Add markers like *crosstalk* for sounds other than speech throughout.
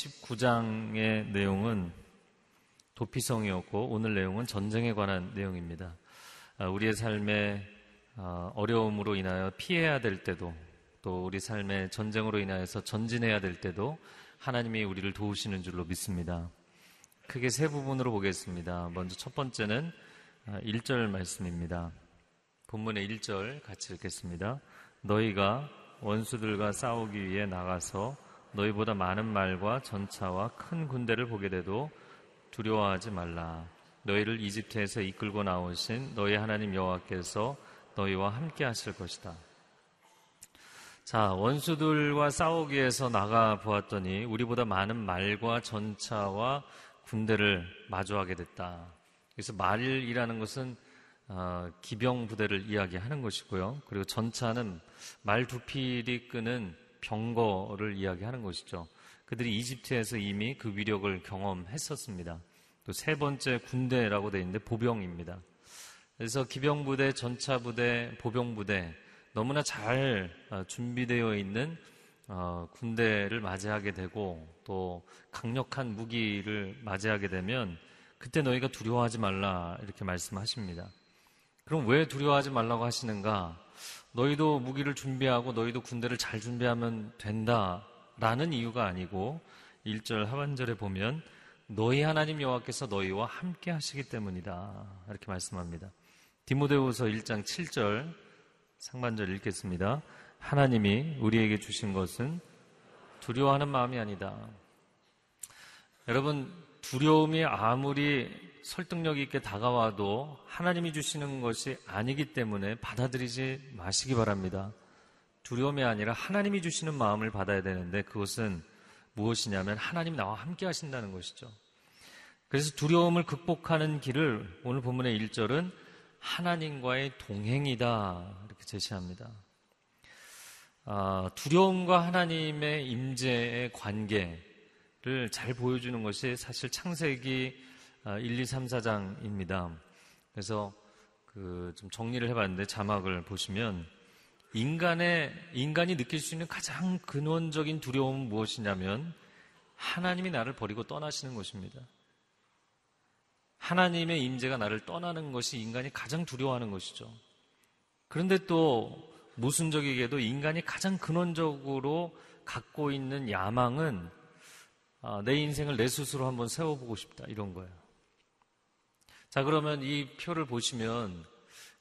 19장의 내용은 도피성이었고 오늘 내용은 전쟁에 관한 내용입니다. 아, 우리의 삶에 아, 어려움으로 인하여 피해야 될 때도 또 우리 삶의 전쟁으로 인하여서 전진해야 될 때도 하나님이 우리를 도우시는 줄로 믿습니다. 크게 세 부분으로 보겠습니다. 먼저 첫 번째는 1절 아, 말씀입니다. 본문의 1절 같이 읽겠습니다. 너희가 원수들과 싸우기 위해 나가서 너희보다 많은 말과 전차와 큰 군대를 보게 돼도 두려워하지 말라. 너희를 이집트에서 이끌고 나오신 너희 하나님 여호와께서 너희와 함께 하실 것이다. 자, 원수들과 싸우기 위해서 나가 보았더니 우리보다 많은 말과 전차와 군대를 마주하게 됐다. 그래서 말이라는 것은 어, 기병 부대를 이야기하는 것이고요. 그리고 전차는 말 두 필이 끄는 병거를 이야기하는 것이죠. 그들이 이집트에서 이미 그 위력을 경험했었습니다. 또 세 번째 군대라고 되어 있는데 보병입니다. 그래서 기병부대, 전차부대, 보병부대 너무나 잘 어, 준비되어 있는 어, 군대를 맞이하게 되고 또 강력한 무기를 맞이하게 되면 그때 너희가 두려워하지 말라 이렇게 말씀하십니다. 그럼 왜 두려워하지 말라고 하시는가? 너희도 무기를 준비하고 너희도 군대를 잘 준비하면 된다 라는 이유가 아니고 1절 하반절에 보면 너희 하나님 여호와께서 너희와 함께 하시기 때문이다. 이렇게 말씀합니다. 디모데후서 1장 7절 상반절 읽겠습니다. 하나님이 우리에게 주신 것은 두려워하는 마음이 아니다. 여러분 두려움이 아무리 설득력 있게 다가와도 하나님이 주시는 것이 아니기 때문에 받아들이지 마시기 바랍니다. 두려움이 아니라 하나님이 주시는 마음을 받아야 되는데 그것은 무엇이냐면 하나님 나와 함께 하신다는 것이죠. 그래서 두려움을 극복하는 길을 오늘 본문의 1절은 하나님과의 동행이다 이렇게 제시합니다. 아, 두려움과 하나님의 임재의 관계를 잘 보여주는 것이 사실 창세기 1, 2, 3, 4장입니다. 그래서 그 좀 정리를 해봤는데 자막을 보시면 인간의 인간이 느낄 수 있는 가장 근원적인 두려움은 무엇이냐면 하나님이 나를 버리고 떠나시는 것입니다. 하나님의 임재가 나를 떠나는 것이 인간이 가장 두려워하는 것이죠. 그런데 또 모순적이게도 인간이 가장 근원적으로 갖고 있는 야망은 아, 내 인생을 내 스스로 한번 세워보고 싶다 이런 거예요. 자, 그러면 이 표를 보시면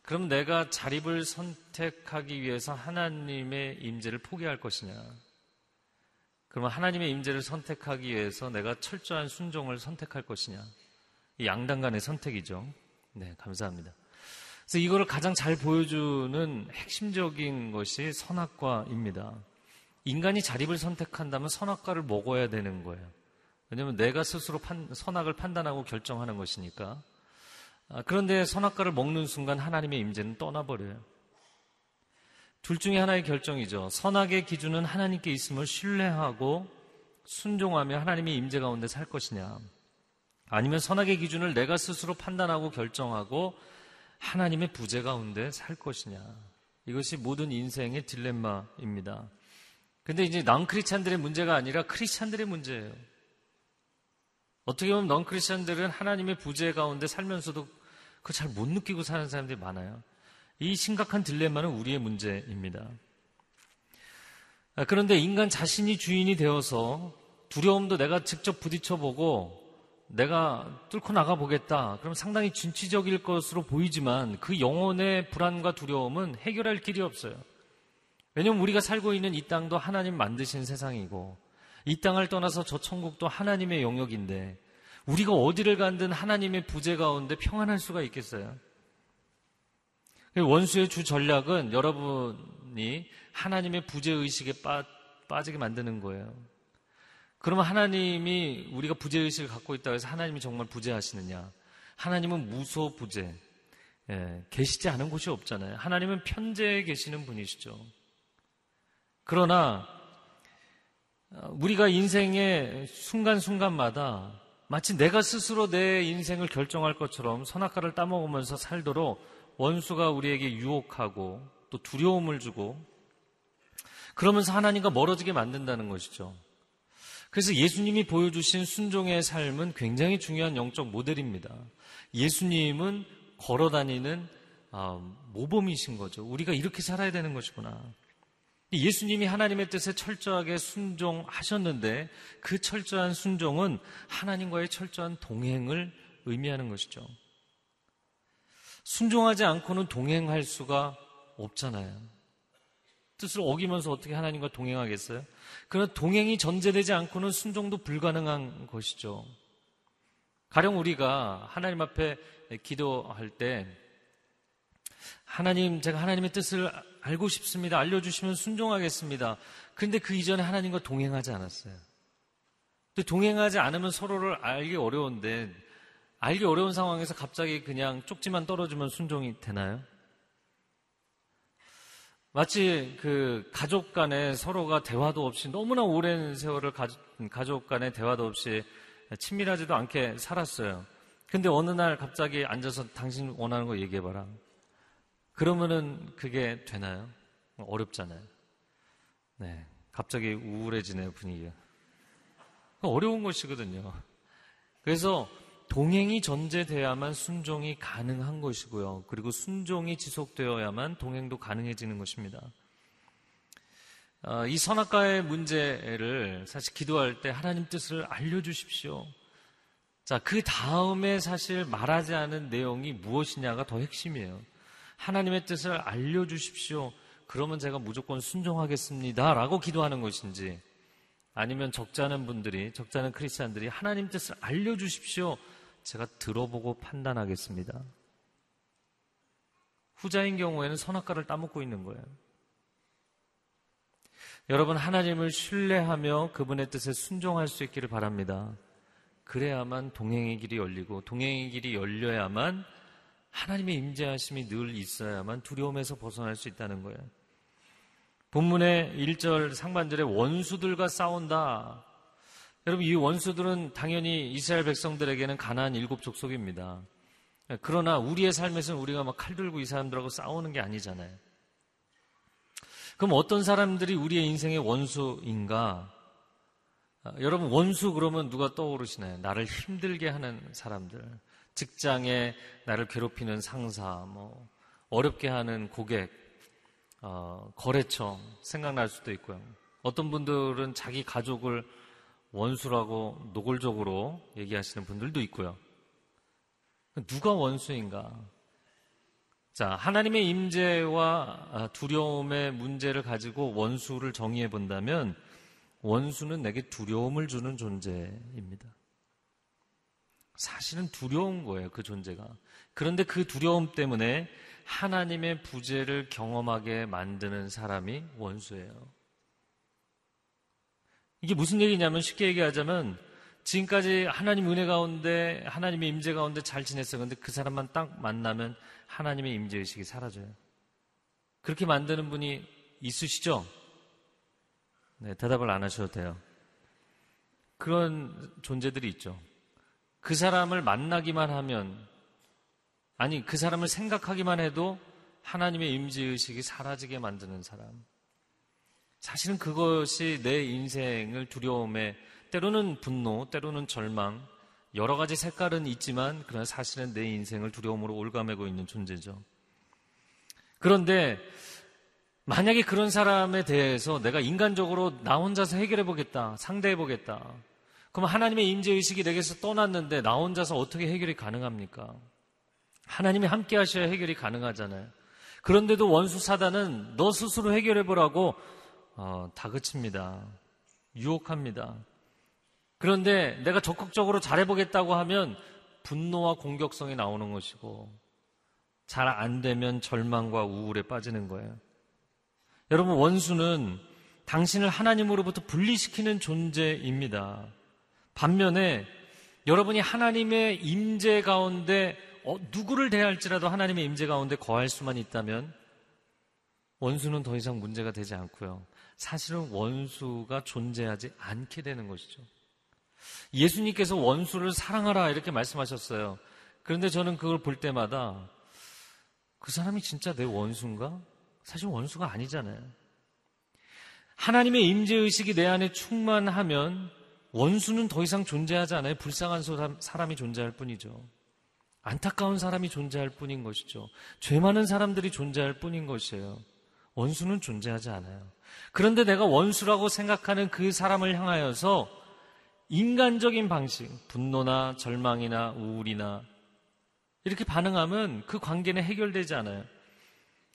그럼 내가 자립을 선택하기 위해서 하나님의 임재를 포기할 것이냐? 그러면 하나님의 임재를 선택하기 위해서 내가 철저한 순종을 선택할 것이냐? 이 양당 간의 선택이죠. 네, 감사합니다. 그래서 이거를 가장 잘 보여주는 핵심적인 것이 선악과입니다. 인간이 자립을 선택한다면 선악과를 먹어야 되는 거예요. 왜냐하면 내가 스스로 판, 선악을 판단하고 결정하는 것이니까. 아, 그런데 선악과를 먹는 순간 하나님의 임재는 떠나버려요. 둘 중에 하나의 결정이죠. 선악의 기준은 하나님께 있음을 신뢰하고 순종하며 하나님의 임재 가운데 살 것이냐. 아니면 선악의 기준을 내가 스스로 판단하고 결정하고 하나님의 부재 가운데 살 것이냐. 이것이 모든 인생의 딜레마입니다. 근데 이제 난 크리스찬들의 문제가 아니라 크리스찬들의 문제예요. 어떻게 보면 넌 크리스찬들은 하나님의 부재 가운데 살면서도 그거 잘 못 느끼고 사는 사람들이 많아요. 이 심각한 딜레마는 우리의 문제입니다. 아, 그런데 인간 자신이 주인이 되어서 두려움도 내가 직접 부딪혀보고 내가 뚫고 나가 보겠다. 그럼 상당히 진취적일 것으로 보이지만 그 영혼의 불안과 두려움은 해결할 길이 없어요. 왜냐하면 우리가 살고 있는 이 땅도 하나님 만드신 세상이고 이 땅을 떠나서 저 천국도 하나님의 영역인데 우리가 어디를 간든 하나님의 부재 가운데 평안할 수가 있겠어요? 원수의 주 전략은 여러분이 하나님의 부재 의식에 빠, 빠지게 만드는 거예요. 그러면 하나님이 우리가 부재 의식을 갖고 있다고 해서 하나님이 정말 부재하시느냐? 하나님은 무소 부재. 예, 계시지 않은 곳이 없잖아요. 하나님은 편재에 계시는 분이시죠. 그러나 어, 우리가 인생의 순간순간마다 마치 내가 스스로 내 인생을 결정할 것처럼 선악과를 따먹으면서 살도록 원수가 우리에게 유혹하고 또 두려움을 주고 그러면서 하나님과 멀어지게 만든다는 것이죠. 그래서 예수님이 보여주신 순종의 삶은 굉장히 중요한 영적 모델입니다. 예수님은 걸어 다니는 아, 모범이신 거죠. 우리가 이렇게 살아야 되는 것이구나. 예수님이 하나님의 뜻에 철저하게 순종하셨는데 그 철저한 순종은 하나님과의 철저한 동행을 의미하는 것이죠. 순종하지 않고는 동행할 수가 없잖아요. 뜻을 어기면서 어떻게 하나님과 동행하겠어요? 그러나 동행이 전제되지 않고는 순종도 불가능한 것이죠. 가령 우리가 하나님 앞에 기도할 때 하나님, 제가 하나님의 뜻을 알고 싶습니다. 알려주시면 순종하겠습니다. 그런데 그 이전에 하나님과 동행하지 않았어요. 또 동행하지 않으면 서로를 알기 어려운데, 알기 어려운 상황에서 갑자기 그냥 쪽지만 떨어지면 순종이 되나요? 마치 그 가족 간에 서로가 대화도 없이 너무나 오랜 세월을 가족 간에 대화도 없이 친밀하지도 않게 살았어요. 근데 어느 날 갑자기 앉아서 당신 원하는 거 얘기해봐라. 그러면은 그게 되나요? 어렵잖아요. 네. 갑자기 우울해지네요, 분위기가. 어려운 것이거든요. 그래서 동행이 전제돼야만 순종이 가능한 것이고요. 그리고 순종이 지속되어야만 동행도 가능해지는 것입니다. 어, 이 선악과의 문제를 사실 기도할 때 하나님 뜻을 알려주십시오. 자, 그 다음에 사실 말하지 않은 내용이 무엇이냐가 더 핵심이에요. 하나님의 뜻을 알려주십시오. 그러면 제가 무조건 순종하겠습니다. 라고 기도하는 것인지 아니면 적자는 분들이, 적자는 크리스찬들이 하나님 뜻을 알려주십시오. 제가 들어보고 판단하겠습니다. 후자인 경우에는 선악과를 따먹고 있는 거예요. 여러분, 하나님을 신뢰하며 그분의 뜻에 순종할 수 있기를 바랍니다. 그래야만 동행의 길이 열리고, 동행의 길이 열려야만 하나님의 임재하심이 늘 있어야만 두려움에서 벗어날 수 있다는 거예요. 본문의 1절 상반절에 원수들과 싸운다. 여러분, 이 원수들은 당연히 이스라엘 백성들에게는 가난안 일곱 족속입니다. 그러나 우리의 삶에서는 우리가 막 칼 들고 이 사람들하고 싸우는 게 아니잖아요. 그럼 어떤 사람들이 우리의 인생의 원수인가? 아, 여러분, 원수 그러면 누가 떠오르시나요? 나를 힘들게 하는 사람들. 직장에 나를 괴롭히는 상사, 뭐 어렵게 하는 고객, 어, 거래처 생각날 수도 있고요. 어떤 분들은 자기 가족을 원수라고 노골적으로 얘기하시는 분들도 있고요. 누가 원수인가? 자, 하나님의 임재와 두려움의 문제를 가지고 원수를 정의해 본다면 원수는 내게 두려움을 주는 존재입니다. 사실은 두려운 거예요, 그 존재가. 그런데 그 두려움 때문에 하나님의 부재를 경험하게 만드는 사람이 원수예요. 이게 무슨 얘기냐면 쉽게 얘기하자면 지금까지 하나님 은혜 가운데 하나님의 임재 가운데 잘 지냈어요. 근데 그 사람만 딱 만나면 하나님의 임재 의식이 사라져요. 그렇게 만드는 분이 있으시죠? 네, 대답을 안 하셔도 돼요. 그런 존재들이 있죠. 그 사람을 만나기만 하면 아니 그 사람을 생각하기만 해도 하나님의 임재 의식이 사라지게 만드는 사람. 사실은 그것이 내 인생을 두려움에 때로는 분노, 때로는 절망, 여러 가지 색깔은 있지만 그러나 사실은 내 인생을 두려움으로 올가매고 있는 존재죠. 그런데 만약에 그런 사람에 대해서 내가 인간적으로 나 혼자서 해결해 보겠다, 상대해 보겠다. 그럼 하나님의 임재 의식이 내게서 떠났는데 나 혼자서 어떻게 해결이 가능합니까? 하나님이 함께 하셔야 해결이 가능하잖아요. 그런데도 원수 사단은 너 스스로 해결해 보라고 어, 다그칩니다. 유혹합니다. 그런데 내가 적극적으로 잘해보겠다고 하면 분노와 공격성이 나오는 것이고 잘 안 되면 절망과 우울에 빠지는 거예요. 여러분 원수는 당신을 하나님으로부터 분리시키는 존재입니다. 반면에 여러분이 하나님의 임재 가운데 어, 누구를 대할지라도 하나님의 임재 가운데 거할 수만 있다면 원수는 더 이상 문제가 되지 않고요. 사실은 원수가 존재하지 않게 되는 것이죠. 예수님께서 원수를 사랑하라 이렇게 말씀하셨어요. 그런데 저는 그걸 볼 때마다 그 사람이 진짜 내 원수인가? 사실 원수가 아니잖아요. 하나님의 임재 의식이 내 안에 충만하면 원수는 더 이상 존재하지 않아요. 불쌍한 사람이 존재할 뿐이죠. 안타까운 사람이 존재할 뿐인 것이죠. 죄 많은 사람들이 존재할 뿐인 것이에요. 원수는 존재하지 않아요. 그런데 내가 원수라고 생각하는 그 사람을 향하여서 인간적인 방식, 분노나 절망이나 우울이나 이렇게 반응하면 그 관계는 해결되지 않아요.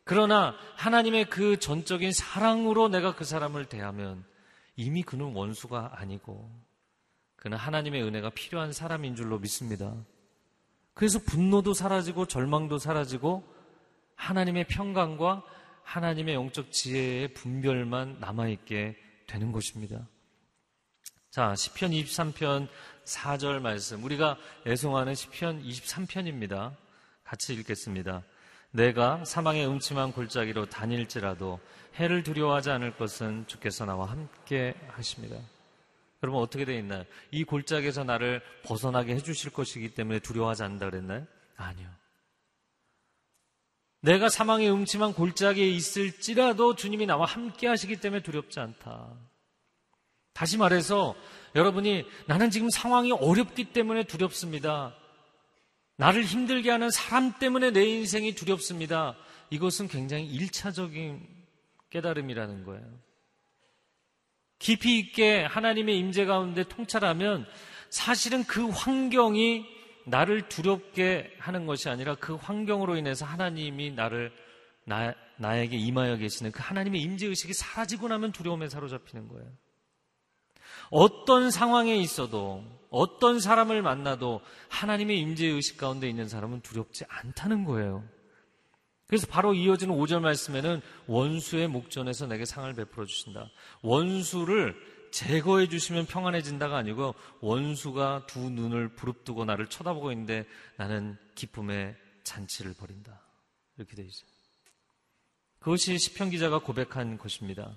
그러나 하나님의 그 전적인 사랑으로 내가 그 사람을 대하면 이미 그는 원수가 아니고 그는 하나님의 은혜가 필요한 사람인 줄로 믿습니다. 그래서 분노도 사라지고 절망도 사라지고 하나님의 평강과 하나님의 영적 지혜의 분별만 남아있게 되는 것입니다. 자, 시편 23편 4절 말씀. 우리가 애송하는 시편 23편입니다. 같이 읽겠습니다. 내가 사망의 음침한 골짜기로 다닐지라도 해를 두려워하지 않을 것은 주께서 나와 함께 하십니다. 그러면 어떻게 되어 있나요? 이 골짜기에서 나를 벗어나게 해주실 것이기 때문에 두려워하지 않는다 그랬나요? 아니요. 내가 사망의 음침한 골짜기에 있을지라도 주님이 나와 함께 하시기 때문에 두렵지 않다. 다시 말해서 여러분이 나는 지금 상황이 어렵기 때문에 두렵습니다. 나를 힘들게 하는 사람 때문에 내 인생이 두렵습니다. 이것은 굉장히 일차적인 깨달음이라는 거예요. 깊이 있게 하나님의 임재 가운데 통찰하면 사실은 그 환경이 나를 두렵게 하는 것이 아니라 그 환경으로 인해서 하나님이 나를 나, 나에게 임하여 계시는 그 하나님의 임재 의식이 사라지고 나면 두려움에 사로잡히는 거예요. 어떤 상황에 있어도 어떤 사람을 만나도 하나님의 임재 의식 가운데 있는 사람은 두렵지 않다는 거예요. 그래서 바로 이어지는 5절 말씀에는 원수의 목전에서 내게 상을 베풀어 주신다. 원수를 제거해 주시면 평안해진다가 아니고 원수가 두 눈을 부릅뜨고 나를 쳐다보고 있는데 나는 기쁨의 잔치를 벌인다. 이렇게 되어 있어요. 그것이 시편 기자가 고백한 것입니다.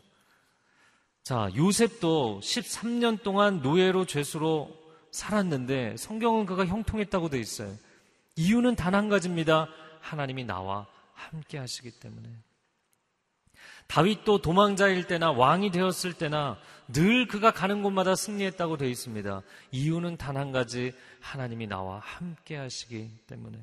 자, 요셉도 13년 동안 노예로 죄수로 살았는데 성경은 그가 형통했다고 되어 있어요. 이유는 단 한 가지입니다. 하나님이 나와 함께 하시기 때문에. 다윗도 도망자일 때나 왕이 되었을 때나 늘 그가 가는 곳마다 승리했다고 되어 있습니다. 이유는 단 한 가지 하나님이 나와 함께 하시기 때문에.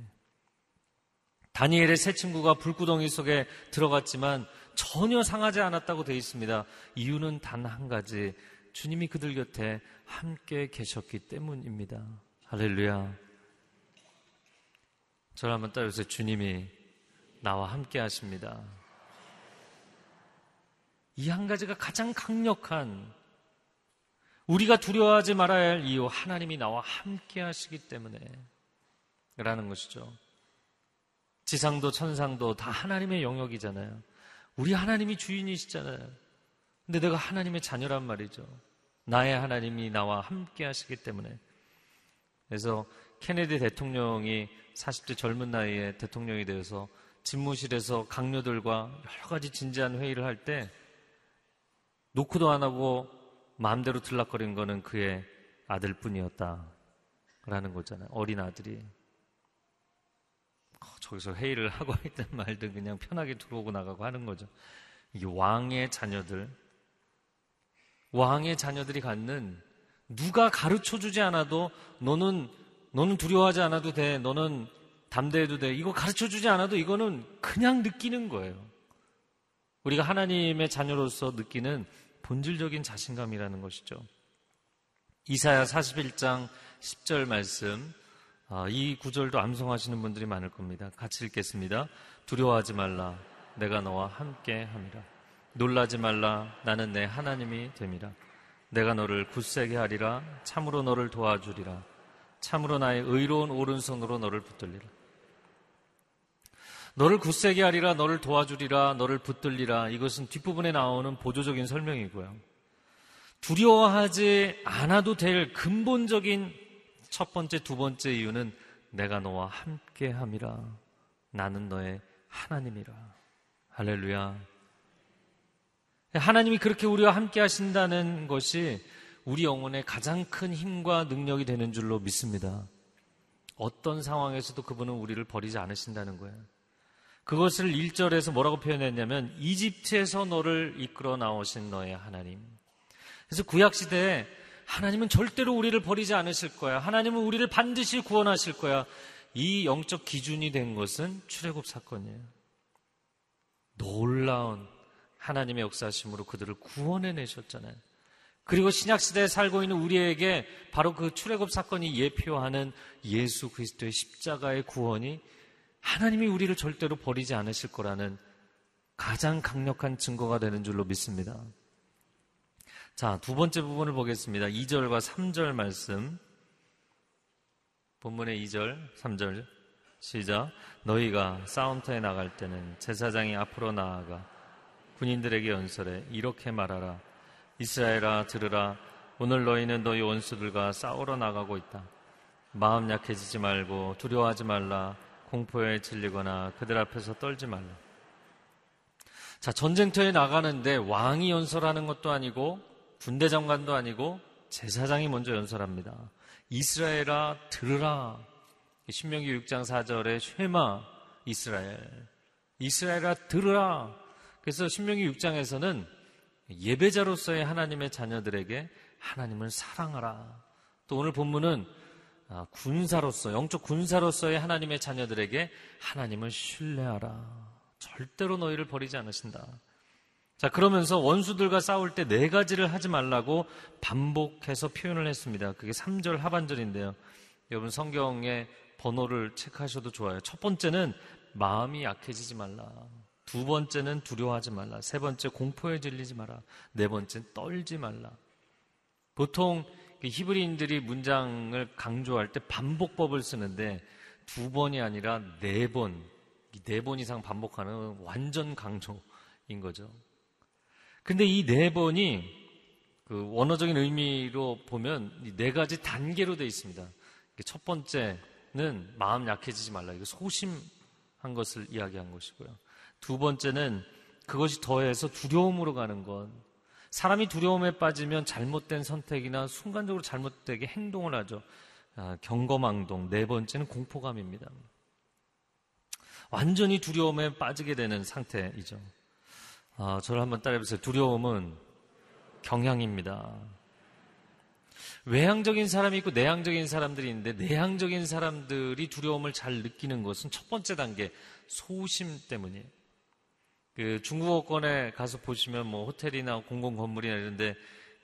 다니엘의 새 친구가 불구덩이 속에 들어갔지만 전혀 상하지 않았다고 되어 있습니다. 이유는 단 한 가지. 주님이 그들 곁에 함께 계셨기 때문입니다. 할렐루야. 저를 한번 따라주세요. 주님이 나와 함께 하십니다. 이 한 가지가 가장 강력한 우리가 두려워하지 말아야 할 이유 하나님이 나와 함께 하시기 때문에 라는 것이죠. 지상도 천상도 다 하나님의 영역이잖아요. 우리 하나님이 주인이시잖아요. 근데 내가 하나님의 자녀란 말이죠. 나의 하나님이 나와 함께 하시기 때문에. 그래서 케네디 대통령이 40대 젊은 나이에 대통령이 되어서 집무실에서 강요들과 여러 가지 진지한 회의를 할 때 노크도 안 하고 마음대로 들락거린 거는 그의 아들뿐이었다. 라는 거잖아요. 어린 아들이. 저기서 회의를 하고 *laughs* 있든 말든 그냥 편하게 들어오고 나가고 하는 거죠. 이게 왕의 자녀들, 왕의 자녀들이 갖는 누가 가르쳐 주지 않아도 너는 너는 두려워하지 않아도 돼. 너는 담대해도 돼. 이거 가르쳐 주지 않아도 이거는 그냥 느끼는 거예요. 우리가 하나님의 자녀로서 느끼는 본질적인 자신감이라는 것이죠. 이사야 41장 10절 말씀 아, 이 구절도 암송하시는 분들이 많을 겁니다. 같이 읽겠습니다. 두려워하지 말라. 내가 너와 함께 함이라. 놀라지 말라. 나는 내 하나님이 됨이라. 내가 너를 굳세게 하리라. 참으로 너를 도와주리라. 참으로 나의 의로운 오른손으로 너를 붙들리라. 너를 굳세게 하리라. 너를 도와주리라. 너를 붙들리라. 이것은 뒷부분에 나오는 보조적인 설명이고요. 두려워하지 않아도 될 근본적인 첫 번째, 두 번째 이유는 내가 너와 함께 함이라. 나는 너의 하나님이라. 할렐루야. 하나님이 그렇게 우리와 함께 하신다는 것이 우리 영혼의 가장 큰 힘과 능력이 되는 줄로 믿습니다. 어떤 상황에서도 그분은 우리를 버리지 않으신다는 거예요. 그것을 1절에서 뭐라고 표현했냐면 이집트에서 너를 이끌어 나오신 너의 하나님. 그래서 구약 시대에 하나님은 절대로 우리를 버리지 않으실 거야. 하나님은 우리를 반드시 구원하실 거야. 이 영적 기준이 된 것은 출애굽 사건이에요. 놀라운 하나님의 역사심으로 그들을 구원해 내셨잖아요. 그리고 신약 시대에 살고 있는 우리에게 바로 그 출애굽 사건이 예표하는 예수 그리스도의 십자가의 구원이 하나님이 우리를 절대로 버리지 않으실 거라는 가장 강력한 증거가 되는 줄로 믿습니다. 자, 두 번째 부분을 보겠습니다. 2절과 3절 말씀. 본문의 2절, 3절. 시작. 너희가 싸움터에 나갈 때는 제사장이 앞으로 나아가 군인들에게 연설해 이렇게 말하라. 이스라엘아 들으라. 오늘 너희는 너희 원수들과 싸우러 나가고 있다. 마음 약해지지 말고 두려워하지 말라. 공포에 질리거나 그들 앞에서 떨지 말라. 자, 전쟁터에 나가는데 왕이 연설하는 것도 아니고 군대 장관도 아니고 제사장이 먼저 연설합니다. 이스라엘아 들으라. 신명기 6장 4절에 쉐마 이스라엘. 이스라엘아 들으라. 그래서 신명기 6장에서는 예배자로서의 하나님의 자녀들에게 하나님을 사랑하라. 또 오늘 본문은 아, 군사로서, 영적 군사로서의 하나님의 자녀들에게 하나님을 신뢰하라. 절대로 너희를 버리지 않으신다. 자, 그러면서 원수들과 싸울 때 네 가지를 하지 말라고 반복해서 표현을 했습니다. 그게 3절 하반절인데요. 여러분 성경에 번호를 체크하셔도 좋아요. 첫 번째는 마음이 약해지지 말라. 두 번째는 두려워하지 말라. 세 번째 공포에 질리지 마라. 네 번째는 떨지 말라. 보통 히브리인들이 문장을 강조할 때 반복법을 쓰는데 두 번이 아니라 네 번, 네 번 이상 반복하는 완전 강조인 거죠. 근데 이 네 번이 그 원어적인 의미로 보면 네 가지 단계로 되어 있습니다. 첫 번째는 마음 약해지지 말라. 이거 소심한 것을 이야기한 것이고요. 두 번째는 그것이 더해서 두려움으로 가는 것. 사람이 두려움에 빠지면 잘못된 선택이나 순간적으로 잘못되게 행동을 하죠. 아, 경거망동. 네 번째는 공포감입니다. 완전히 두려움에 빠지게 되는 상태이죠. 아, 저를 한번 따라해보세요. 두려움은 경향입니다. 외향적인 사람이 있고 내향적인 사람들이 있는데 내향적인 사람들이 두려움을 잘 느끼는 것은 첫 번째 단계 소심 때문이에요. 그 중국어권에 가서 보시면 뭐 호텔이나 공공 건물이나 이런데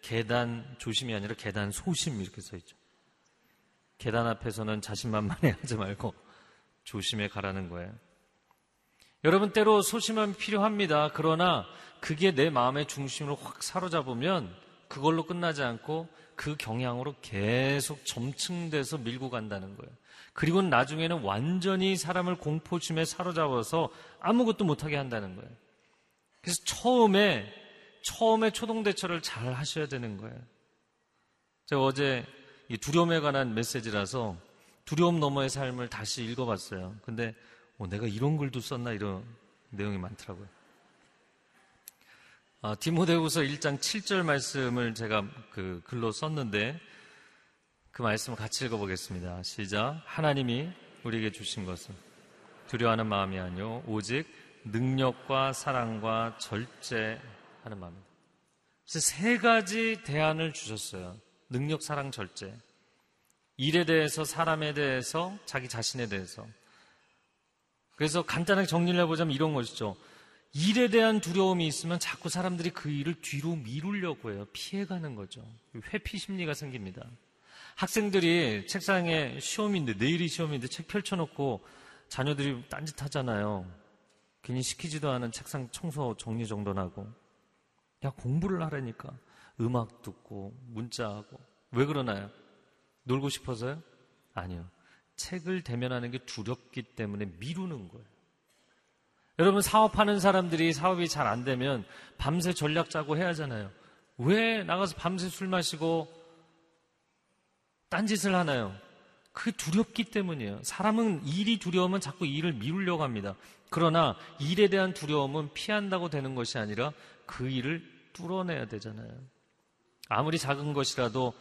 계단 조심이 아니라 계단 소심 이렇게 써 있죠. 계단 앞에서는 자신만만해 하지 *laughs* 말고 조심해 가라는 거예요. 여러분 때로 소심함이 필요합니다. 그러나 그게 내 마음의 중심으로 확 사로잡으면 그걸로 끝나지 않고 그 경향으로 계속 점층돼서 밀고 간다는 거예요. 그리고 나중에는 완전히 사람을 공포심에 사로잡아서 아무것도 못하게 한다는 거예요. 그래서 처음에, 처음에 초동대처를 잘 하셔야 되는 거예요. 제가 어제 두려움에 관한 메시지라서 두려움 너머의 삶을 다시 읽어봤어요. 근데 어, 내가 이런 글도 썼나 이런 내용이 많더라고요. 아, 디모데후서 1장 7절 말씀을 제가 그 글로 썼는데 그 말씀을 같이 읽어보겠습니다. 시작. 하나님이 우리에게 주신 것은 두려워하는 마음이 아니요 오직 능력과 사랑과 절제하는 마음입니다. 그래서 세 가지 대안을 주셨어요. 능력, 사랑, 절제. 일에 대해서, 사람에 대해서, 자기 자신에 대해서. 그래서 간단하게 정리를 해보자면 이런 것이죠. 일에 대한 두려움이 있으면 자꾸 사람들이 그 일을 뒤로 미루려고 해요. 피해가는 거죠. 회피 심리가 생깁니다. 학생들이 책상에 시험인데, 내일이 시험인데 책 펼쳐놓고 자녀들이 딴짓 하잖아요. 괜히 시키지도 않은 책상 청소 정리 정돈하고. 야, 공부를 하라니까. 음악 듣고, 문자하고. 왜 그러나요? 놀고 싶어서요? 아니요. 책을 대면하는 게 두렵기 때문에 미루는 거예요. 여러분, 사업하는 사람들이 사업이 잘 안 되면 밤새 전략 짜고 해야 하잖아요. 왜 나가서 밤새 술 마시고 딴짓을 하나요? 그게 두렵기 때문이에요. 사람은 일이 두려우면 자꾸 일을 미루려고 합니다. 그러나 일에 대한 두려움은 피한다고 되는 것이 아니라 그 일을 뚫어내야 되잖아요. 아무리 작은 것이라도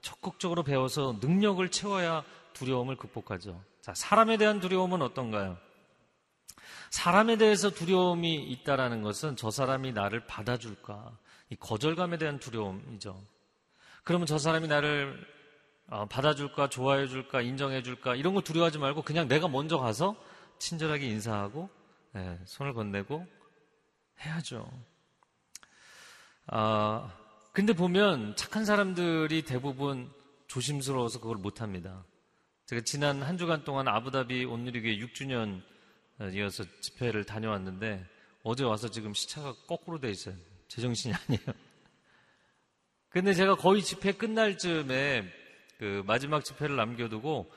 적극적으로 배워서 능력을 채워야 두려움을 극복하죠. 자, 사람에 대한 두려움은 어떤가요? 사람에 대해서 두려움이 있다라는 것은 저 사람이 나를 받아줄까? 이 거절감에 대한 두려움이죠. 그러면 저 사람이 나를 어, 받아줄까, 좋아해줄까, 인정해줄까, 이런 거 두려워하지 말고 그냥 내가 먼저 가서 친절하게 인사하고, 네, 손을 건네고 해야죠. 아, 근데 보면 착한 사람들이 대부분 조심스러워서 그걸 못 합니다. 제가 지난 한 주간 동안 아부다비 온누리교회 6주년 이어서 집회를 다녀왔는데 어제 와서 지금 시차가 거꾸로 돼 있어요. 제정신이 *laughs* 아니에요. 근데 제가 거의 집회 끝날 즈음에 그 마지막 집회를 남겨두고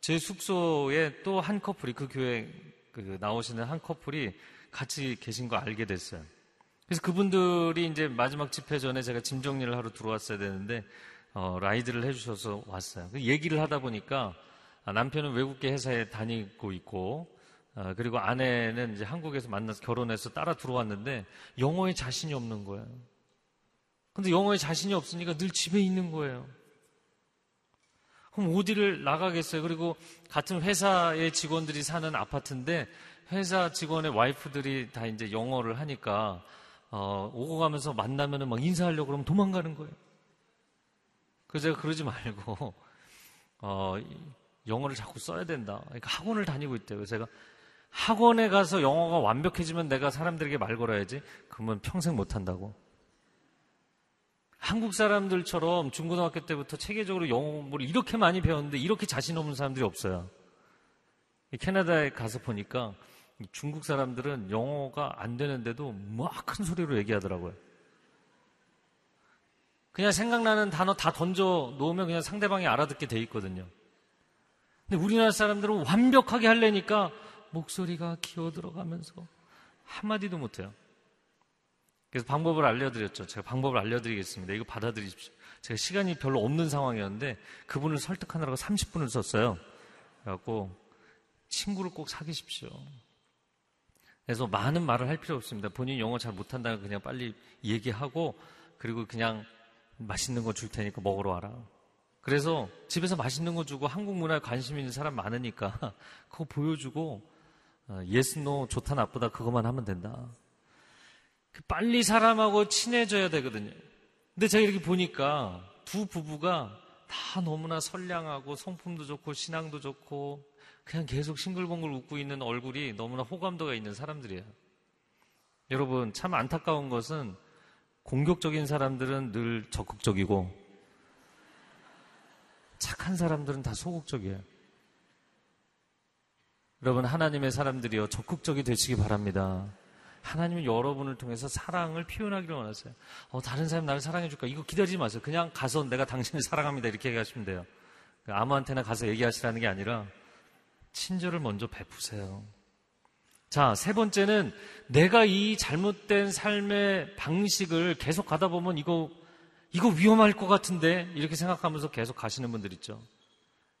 제 숙소에 또 한 커플이 그 교회 그 나오시는 한 커플이 같이 계신 거 알게 됐어요. 그래서 그분들이 이제 마지막 집회 전에 제가 짐 정리를 하러 들어왔어야 되는데 어, 라이드를 해주셔서 왔어요. 그 얘기를 하다 보니까 아, 남편은 외국계 회사에 다니고 있고 어, 그리고 아내는 이제 한국에서 만나서 결혼해서 따라 들어왔는데 영어에 자신이 없는 거예요. 근데 영어에 자신이 없으니까 늘 집에 있는 거예요. 그럼 어디를 나가겠어요? 그리고 같은 회사의 직원들이 사는 아파트인데 회사 직원의 와이프들이 다 이제 영어를 하니까 어, 오고 가면서 만나면은 막 인사하려고 그러면 도망가는 거예요. 그래서 제가 그러지 말고 어, 영어를 자꾸 써야 된다. 그러니까 학원을 다니고 있대요. 그래서 제가 학원에 가서 영어가 완벽해지면 내가 사람들에게 말 걸어야지. 그러면 평생 못 한다고. 한국 사람들처럼 중고등학교 때부터 체계적으로 영어를 이렇게 많이 배웠는데 이렇게 자신 없는 사람들이 없어요. 캐나다에 가서 보니까 중국 사람들은 영어가 안 되는데도 막 큰 소리로 얘기하더라고요. 그냥 생각나는 단어 다 던져 놓으면 그냥 상대방이 알아듣게 돼 있거든요. 근데 우리나라 사람들은 완벽하게 하려니까 목소리가 기어 들어가면서 한마디도 못해요. 그래서 방법을 알려드렸죠. 제가 방법을 알려드리겠습니다. 이거 받아들이십시오. 제가 시간이 별로 없는 상황이었는데 그분을 설득하느라고 30분을 썼어요. 그래갖고 친구를 꼭 사귀십시오. 그래서 많은 말을 할 필요 없습니다. 본인 영어 잘 못한다면 그냥 빨리 얘기하고 그리고 그냥 맛있는 거 줄 테니까 먹으러 와라. 그래서 집에서 맛있는 거 주고 한국 문화에 관심 있는 사람 많으니까 *laughs* 그거 보여주고 yes, no, 좋다, 나쁘다 그것만 하면 된다. 그 빨리 사람하고 친해져야 되거든요. 근데 제가 이렇게 보니까 두 부부가 다 너무나 선량하고 성품도 좋고 신앙도 좋고 그냥 계속 싱글벙글 웃고 있는 얼굴이 너무나 호감도가 있는 사람들이에요. 여러분 참 안타까운 것은 공격적인 사람들은 늘 적극적이고 착한 사람들은 다 소극적이에요. 여러분, 하나님의 사람들이요, 적극적이 되시기 바랍니다. 하나님은 여러분을 통해서 사랑을 표현하기를 원하세요. 어, 다른 사람 나를 사랑해줄까? 이거 기다리지 마세요. 그냥 가서 내가 당신을 *laughs* 사랑합니다. 이렇게 얘기하시면 돼요. 아무한테나 가서 얘기하시라는 게 아니라 친절을 먼저 베푸세요. 자, 세 번째는 내가 이 잘못된 삶의 방식을 계속 가다 보면 이거 이거 위험할 것 같은데 이렇게 생각하면서 계속 가시는 분들 있죠.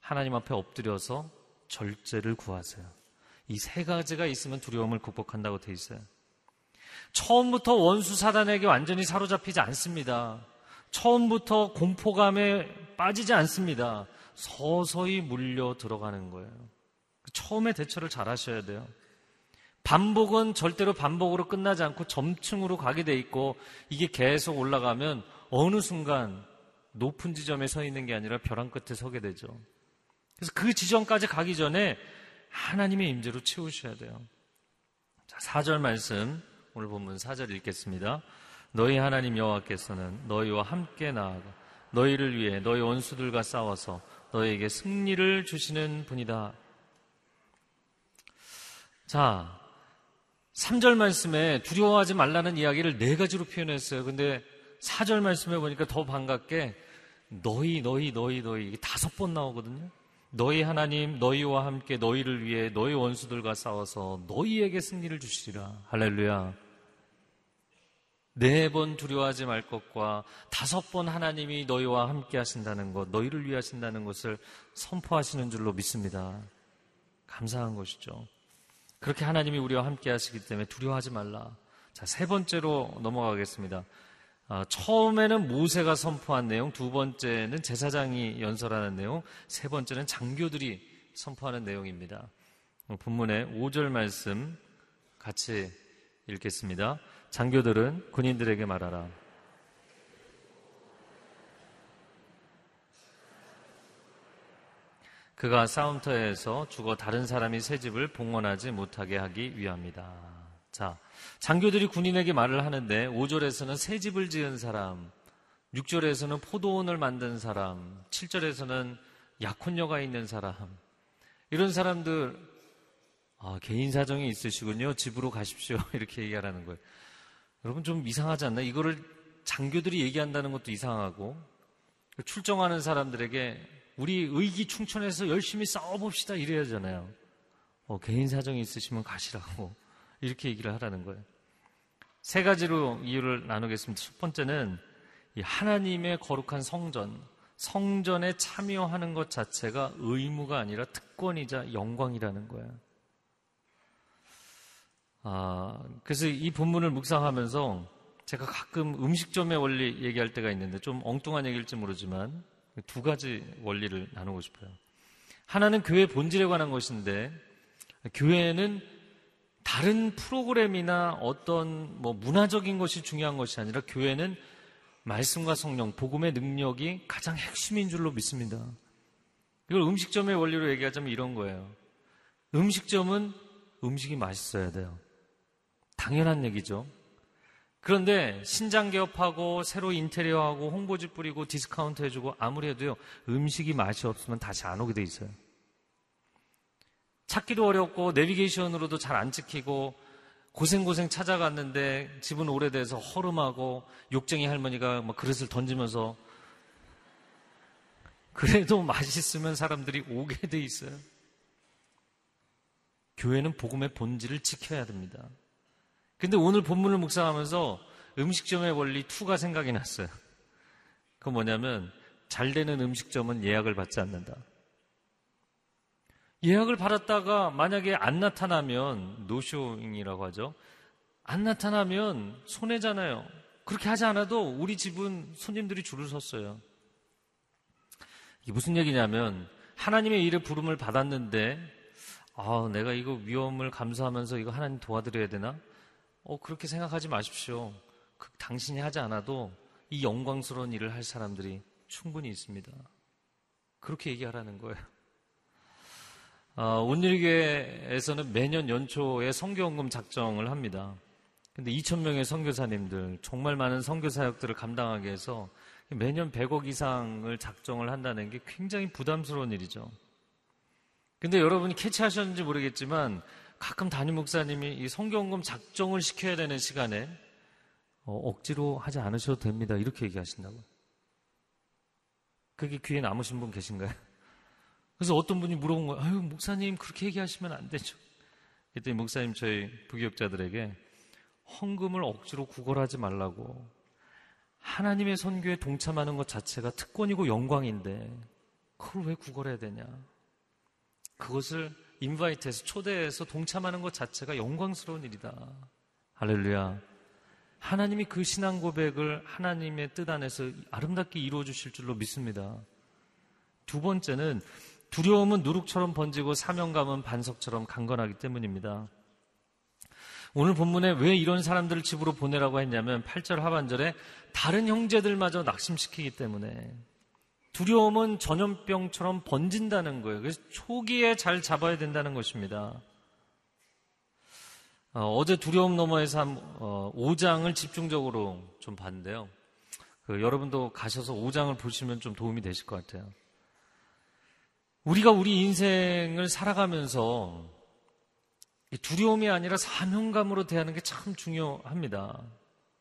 하나님 앞에 엎드려서 절제를 구하세요. 이 세 가지가 있으면 두려움을 극복한다고 돼 있어요. 처음부터 원수 사단에게 완전히 사로잡히지 않습니다. 처음부터 공포감에 빠지지 않습니다. 서서히 물려 들어가는 거예요. 처음에 대처를 잘 하셔야 돼요. 반복은 절대로 반복으로 끝나지 않고 점층으로 가게 돼 있고 이게 계속 올라가면 어느 순간 높은 지점에 서 있는 게 아니라 벼랑 끝에 서게 되죠. 그래서 그 지점까지 가기 전에 하나님의 임재로 채우셔야 돼요. 자, 4절 말씀 오늘 본문 4절 읽겠습니다. 너희 하나님 여호와께서는 너희와 함께 나아가 너희를 위해 너희 원수들과 싸워서 너희에게 승리를 주시는 분이다. 자, 3절 말씀에 두려워하지 말라는 이야기를 네 가지로 표현했어요. 근데 4절 말씀해 보니까 더 반갑게 너희, 너희, 너희, 너희 이게 다섯 번 나오거든요. 너희 하나님, 너희와 함께 너희를 위해 너희 원수들과 싸워서 너희에게 승리를 주시리라. 할렐루야. 네 번 두려워하지 말 것과 다섯 번 하나님이 너희와 함께 하신다는 것, 너희를 위해 하신다는 것을 선포하시는 줄로 믿습니다. 감사한 것이죠. 그렇게 하나님이 우리와 함께 하시기 때문에 두려워하지 말라. 자, 세 번째로 넘어가겠습니다. 아, 처음에는 모세가 선포한 내용, 두 번째는 제사장이 연설하는 내용, 세 번째는 장교들이 선포하는 내용입니다. 어, 본문의 5절 말씀 같이 읽겠습니다. 장교들은 군인들에게 말하라. 그가 싸움터에서 죽어 다른 사람이 새 집을 봉헌하지 못하게 하기 위함이다. 자, 장교들이 군인에게 말을 하는데 5절에서는 새 집을 지은 사람, 6절에서는 포도원을 만든 사람, 7절에서는 약혼녀가 있는 사람, 이런 사람들, 아, 개인 사정이 있으시군요. 집으로 가십시오. *laughs* 이렇게 얘기하라는 거예요. 여러분 좀 이상하지 않나요? 이거를 장교들이 얘기한다는 것도 이상하고, 출정하는 사람들에게 우리 의기 충천해서 열심히 싸워봅시다. 이래야 하잖아요. 어, 개인 사정이 있으시면 가시라고. 이렇게 얘기를 하라는 거예요. 세 가지로 이유를 나누겠습니다. 첫 번째는 하나님의 거룩한 성전, 성전에 참여하는 것 자체가 의무가 아니라 특권이자 영광이라는 거예요. 아, 그래서 이 본문을 묵상하면서 제가 가끔 음식점의 원리 얘기할 때가 있는데 좀 엉뚱한 얘기일지 모르지만 두 가지 원리를 나누고 싶어요. 하나는 교회 본질에 관한 것인데 교회는 다른 프로그램이나 어떤 뭐 문화적인 것이 중요한 것이 아니라 교회는 말씀과 성령, 복음의 능력이 가장 핵심인 줄로 믿습니다. 이걸 음식점의 원리로 얘기하자면 이런 거예요. 음식점은 음식이 맛있어야 돼요. 당연한 얘기죠. 그런데 신장 개업하고 새로 인테리어하고 홍보지 뿌리고 디스카운트 해주고 아무리 해도요 음식이 맛이 없으면 다시 안 오게 돼 있어요. 찾기도 어렵고 내비게이션으로도 잘 안 찍히고 고생고생 찾아갔는데 집은 오래돼서 허름하고 욕쟁이 할머니가 막 그릇을 던지면서 그래도 맛있으면 사람들이 오게 돼 있어요. 교회는 복음의 본질을 지켜야 됩니다. 근데 오늘 본문을 묵상하면서 음식점의 원리 2가 생각이 났어요. 그 뭐냐면 잘 되는 음식점은 예약을 받지 않는다. 예약을 받았다가 만약에 안 나타나면 노쇼잉이라고 하죠. 안 나타나면 손해잖아요. 그렇게 하지 않아도 우리 집은 손님들이 줄을 섰어요. 이게 무슨 얘기냐면 하나님의 일에 부름을 받았는데 아, 내가 이거 위험을 감수하면서 이거 하나님 도와드려야 되나? 어, 그렇게 생각하지 마십시오. 그, 당신이 하지 않아도 이 영광스러운 일을 할 사람들이 충분히 있습니다. 그렇게 얘기하라는 거예요. 어, 온누리교회에서는 매년 연초에 성교원금 작정을 합니다. 근데 2,000명의 선교사님들, 정말 많은 선교 사역들을 감당하기 위해서 매년 100억 이상을 작정을 한다는 게 굉장히 부담스러운 일이죠. 근데 여러분이 캐치하셨는지 모르겠지만 가끔 담임 목사님이 이 성경금 작정을 시켜야 되는 시간에 어, 억지로 하지 않으셔도 됩니다. 이렇게 얘기하신다고. 그게 귀에 남으신 분 계신가요? 그래서 어떤 분이 물어본 거예요. 아유, 목사님, 그렇게 얘기하시면 안 되죠. 그랬더니 목사님 저희 부교육자들에게 헌금을 억지로 구걸하지 말라고. 하나님의 선교에 동참하는 것 자체가 특권이고 영광인데, 그걸 왜 구걸해야 되냐. 그것을 인바이트해서 초대해서 동참하는 것 자체가 영광스러운 일이다. 할렐루야. 하나님이 그 신앙 고백을 하나님의 뜻 안에서 아름답게 이루어 주실 줄로 믿습니다. 두 번째는 두려움은 누룩처럼 번지고 사명감은 반석처럼 강건하기 때문입니다. 오늘 본문에 왜 이런 사람들을 집으로 보내라고 했냐면 8절 하반절에 다른 형제들마저 낙심시키기 때문에 두려움은 전염병처럼 번진다는 거예요. 그래서 초기에 잘 잡아야 된다는 것입니다. 어, 제 두려움 너머에서 한 어, 5장을 집중적으로 좀 봤는데요. 그, 여러분도 가셔서 5장을 보시면 좀 도움이 되실 것 같아요. 우리가 우리 인생을 살아가면서 두려움이 아니라 사명감으로 대하는 게 참 중요합니다.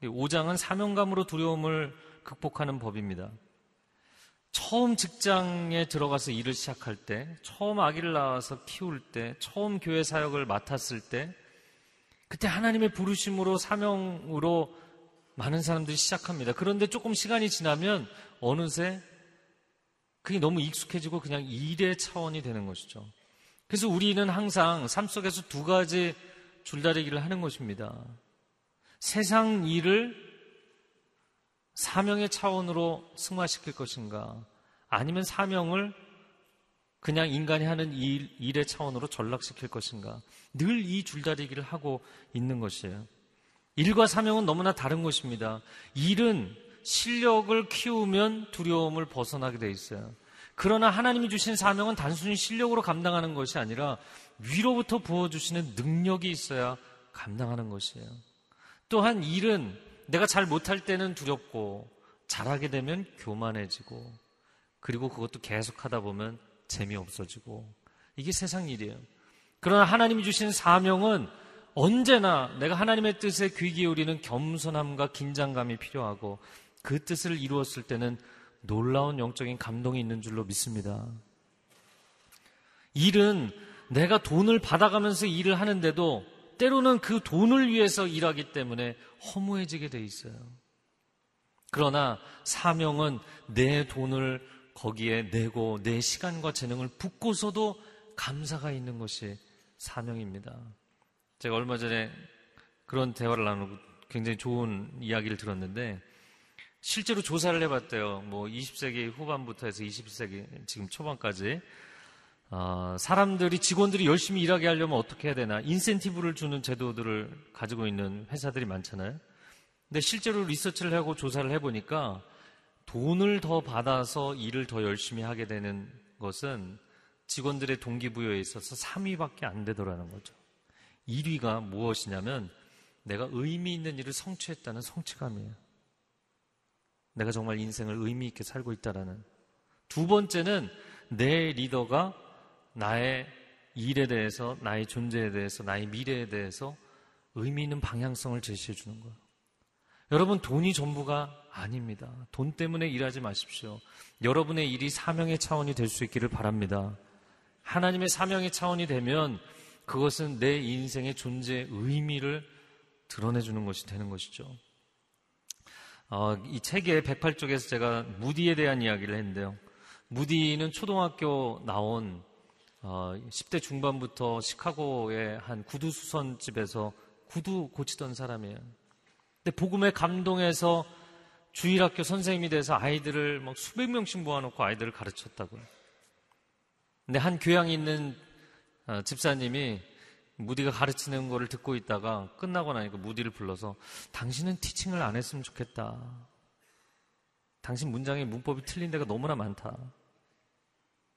5장은 사명감으로 두려움을 극복하는 법입니다. 처음 직장에 들어가서 일을 시작할 때, 처음 아기를 낳아서 키울 때, 처음 교회 사역을 맡았을 때, 그때 하나님의 부르심으로 사명으로 많은 사람들이 시작합니다. 그런데 조금 시간이 지나면 어느새 그게 너무 익숙해지고 그냥 일의 차원이 되는 것이죠. 그래서 우리는 항상 삶 속에서 두 가지 줄다리기를 하는 것입니다. 세상 일을 사명의 차원으로 승화시킬 것인가? 아니면 사명을 그냥 인간이 하는 일, 일의 차원으로 전락시킬 것인가? 늘 이 줄다리기를 하고 있는 것이에요. 일과 사명은 너무나 다른 것입니다. 일은 실력을 키우면 두려움을 벗어나게 돼 있어요. 그러나 하나님이 주신 사명은 단순히 실력으로 감당하는 것이 아니라 위로부터 부어주시는 능력이 있어야 감당하는 것이에요. 또한 일은 내가 잘 못할 때는 두렵고 잘하게 되면 교만해지고 그리고 그것도 계속 하다 보면 재미없어지고 이게 세상 일이에요. 그러나 하나님이 주신 사명은 언제나 내가 하나님의 뜻에 귀 기울이는 겸손함과 긴장감이 필요하고 그 뜻을 이루었을 때는 놀라운 영적인 감동이 있는 줄로 믿습니다. 일은 내가 돈을 받아가면서 일을 하는데도 때로는 그 돈을 위해서 일하기 때문에 허무해지게 돼 있어요. 그러나 사명은 내 돈을 거기에 내고 내 시간과 재능을 붓고서도 감사가 있는 것이 사명입니다. 제가 얼마 전에 그런 대화를 나누고 굉장히 좋은 이야기를 들었는데 실제로 조사를 해봤대요. 뭐 20세기 후반부터 해서 21세기 지금 초반까지 어, 사람들이 직원들이 열심히 일하게 하려면 어떻게 해야 되나 인센티브를 주는 제도들을 가지고 있는 회사들이 많잖아요. 근데 실제로 리서치를 하고 조사를 해보니까 돈을 더 받아서 일을 더 열심히 하게 되는 것은 직원들의 동기부여에 있어서 3위밖에 안 되더라는 거죠. 1위가 무엇이냐면 내가 의미 있는 일을 성취했다는 성취감이에요. 내가 정말 인생을 의미 있게 살고 있다라는. 두 번째는 내 리더가 나의 일에 대해서, 나의 존재에 대해서, 나의 미래에 대해서 의미 있는 방향성을 제시해 주는 거예요. 여러분, 돈이 전부가 아닙니다. 돈 때문에 일하지 마십시오. 여러분의 일이 사명의 차원이 될 수 있기를 바랍니다. 하나님의 사명의 차원이 되면 그것은 내 인생의 존재의 의미를 드러내주는 것이 되는 것이죠. 어, 이 책의 108쪽에서 제가 무디에 대한 이야기를 했는데요. 무디는 초등학교 나온 어, 10대 중반부터 시카고의 한 구두 수선집에서 구두 고치던 사람이에요. 근데 복음에 감동해서 주일학교 선생님이 돼서 아이들을 막 수백 명씩 모아놓고 아이들을 가르쳤다고요. 근데 한 교양이 있는 어, 집사님이 무디가 가르치는 거를 듣고 있다가 끝나고 나니까 무디를 불러서 당신은 티칭을 안 했으면 좋겠다. 당신 문장의 문법이 틀린 데가 너무나 많다.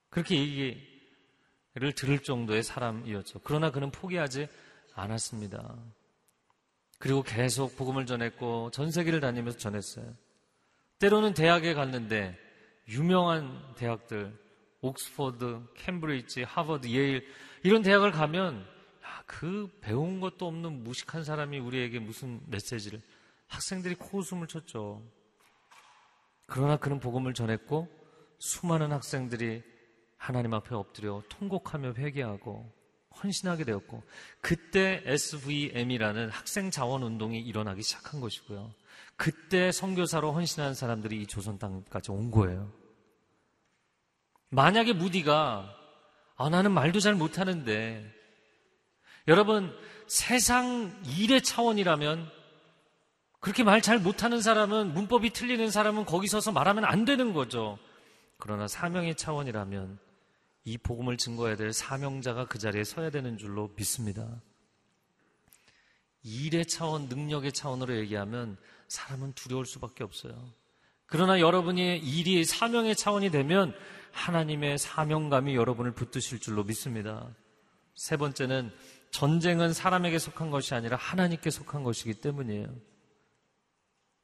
그렇게 얘기를 들을 정도의 사람이었죠. 그러나 그는 포기하지 않았습니다. 그리고 계속 복음을 전했고 전 세계를 다니면서 전했어요. 때로는 대학에 갔는데 유명한 대학들 옥스퍼드, 캠브리지, 하버드, 예일 이런 대학을 가면 야, 그 배운 것도 없는 무식한 사람이 우리에게 무슨 메시지를 학생들이 코웃음을 쳤죠. 그러나 그는 복음을 전했고 수많은 학생들이 하나님 앞에 엎드려 통곡하며 회개하고 헌신하게 되었고 그때 SVM이라는 학생 자원 운동이 일어나기 시작한 것이고요. 그때 선교사로 헌신한 사람들이 이 조선 땅까지 온 거예요. 만약에 무디가 아, 나는 말도 잘 못하는데 여러분 세상 일의 차원이라면 그렇게 말 잘 못하는 사람은 문법이 틀리는 사람은 거기 서서 말하면 안 되는 거죠. 그러나 사명의 차원이라면 이 복음을 증거해야 될 사명자가 그 자리에 서야 되는 줄로 믿습니다. 일의 차원, 능력의 차원으로 얘기하면 사람은 두려울 수밖에 없어요. 그러나 여러분이 일이 사명의 차원이 되면 하나님의 사명감이 여러분을 붙드실 줄로 믿습니다. 세 번째는 전쟁은 사람에게 속한 것이 아니라 하나님께 속한 것이기 때문이에요.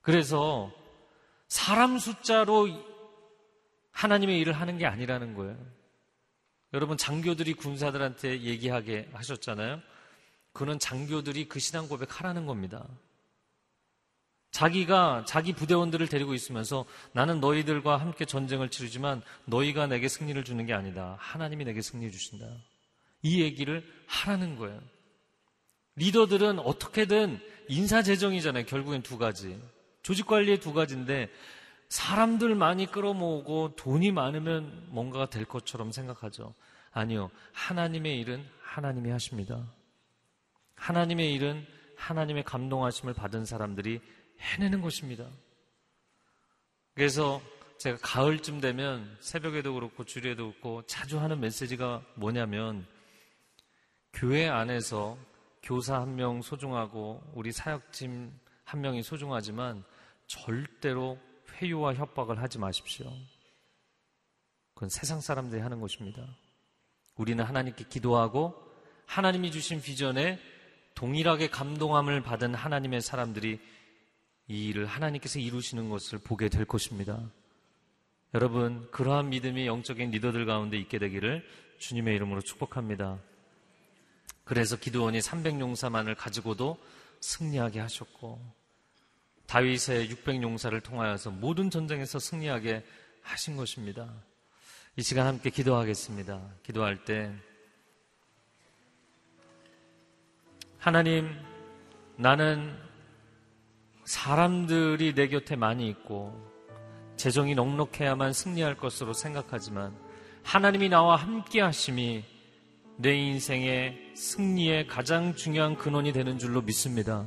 그래서 사람 숫자로 하나님의 일을 하는 게 아니라는 거예요. 여러분 장교들이 군사들한테 얘기하게 하셨잖아요. 그는 장교들이 그 신앙 고백하라는 겁니다. 자기가 자기 부대원들을 데리고 있으면서 나는 너희들과 함께 전쟁을 치르지만 너희가 내게 승리를 주는 게 아니다. 하나님이 내게 승리 주신다. 이 얘기를 하라는 거예요. 리더들은 어떻게든 인사재정이잖아요. 결국엔 두 가지. 조직 관리의 두 가지인데 사람들 많이 끌어모으고 돈이 많으면 뭔가가 될 것처럼 생각하죠. 아니요. 하나님의 일은 하나님이 하십니다. 하나님의 일은 하나님의 감동하심을 받은 사람들이 해내는 것입니다. 그래서 제가 가을쯤 되면 새벽에도 그렇고 주례도 그렇고 자주 하는 메시지가 뭐냐면 교회 안에서 교사 한 명 소중하고 우리 사역팀 한 명이 소중하지만 절대로 회유와 협박을 하지 마십시오. 그건 세상 사람들이 하는 것입니다. 우리는 하나님께 기도하고 하나님이 주신 비전에 동일하게 감동함을 받은 하나님의 사람들이 이 일을 하나님께서 이루시는 것을 보게 될 것입니다. 여러분, 그러한 믿음이 영적인 리더들 가운데 있게 되기를 주님의 이름으로 축복합니다. 그래서 기도원이 300용사만을 가지고도 승리하게 하셨고, 다윗의 600용사를 통하여서 모든 전쟁에서 승리하게 하신 것입니다. 이 시간 함께 기도하겠습니다. 기도할 때, 하나님, 나는 사람들이 내 곁에 많이 있고 재정이 넉넉해야만 승리할 것으로 생각하지만 하나님이 나와 함께 하심이 내 인생의 승리의 가장 중요한 근원이 되는 줄로 믿습니다.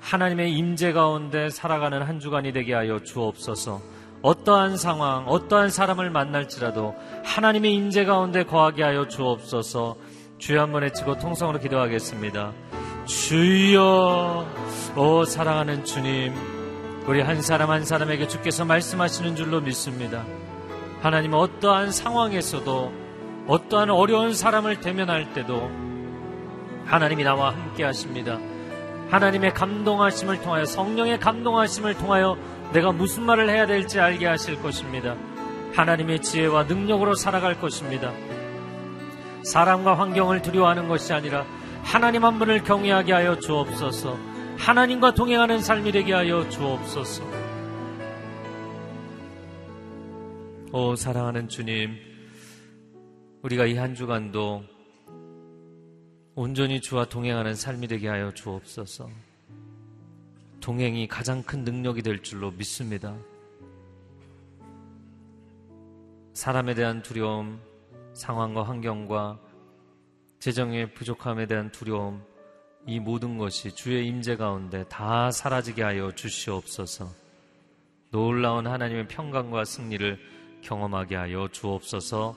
하나님의 임재 가운데 살아가는 한 주간이 되게 하여 주옵소서. 어떠한 상황, 어떠한 사람을 만날지라도 하나님의 임재 가운데 거하게 하여 주옵소서. 주여 한번 외치고 통성으로 기도하겠습니다. 주여, 오 사랑하는 주님, 우리 한 사람 한 사람에게 주께서 말씀하시는 줄로 믿습니다. 하나님 어떠한 상황에서도 어떠한 어려운 사람을 대면할 때도 하나님이 나와 함께 하십니다. 하나님의 감동하심을 통하여 성령의 감동하심을 통하여 내가 무슨 말을 해야 될지 알게 하실 것입니다. 하나님의 지혜와 능력으로 살아갈 것입니다. 사람과 환경을 두려워하는 것이 아니라 하나님 한 분을 경외하게 하여 주옵소서. 하나님과 동행하는 삶이 되게 하여 주옵소서. 오 사랑하는 주님, 우리가 이 한 주간도 온전히 주와 동행하는 삶이 되게 하여 주옵소서. 동행이 가장 큰 능력이 될 줄로 믿습니다. 사람에 대한 두려움, 상황과 환경과 재정의 부족함에 대한 두려움, 이 모든 것이 주의 임재 가운데 다 사라지게 하여 주시옵소서. 놀라운 하나님의 평강과 승리를 경험하게 하여 주옵소서.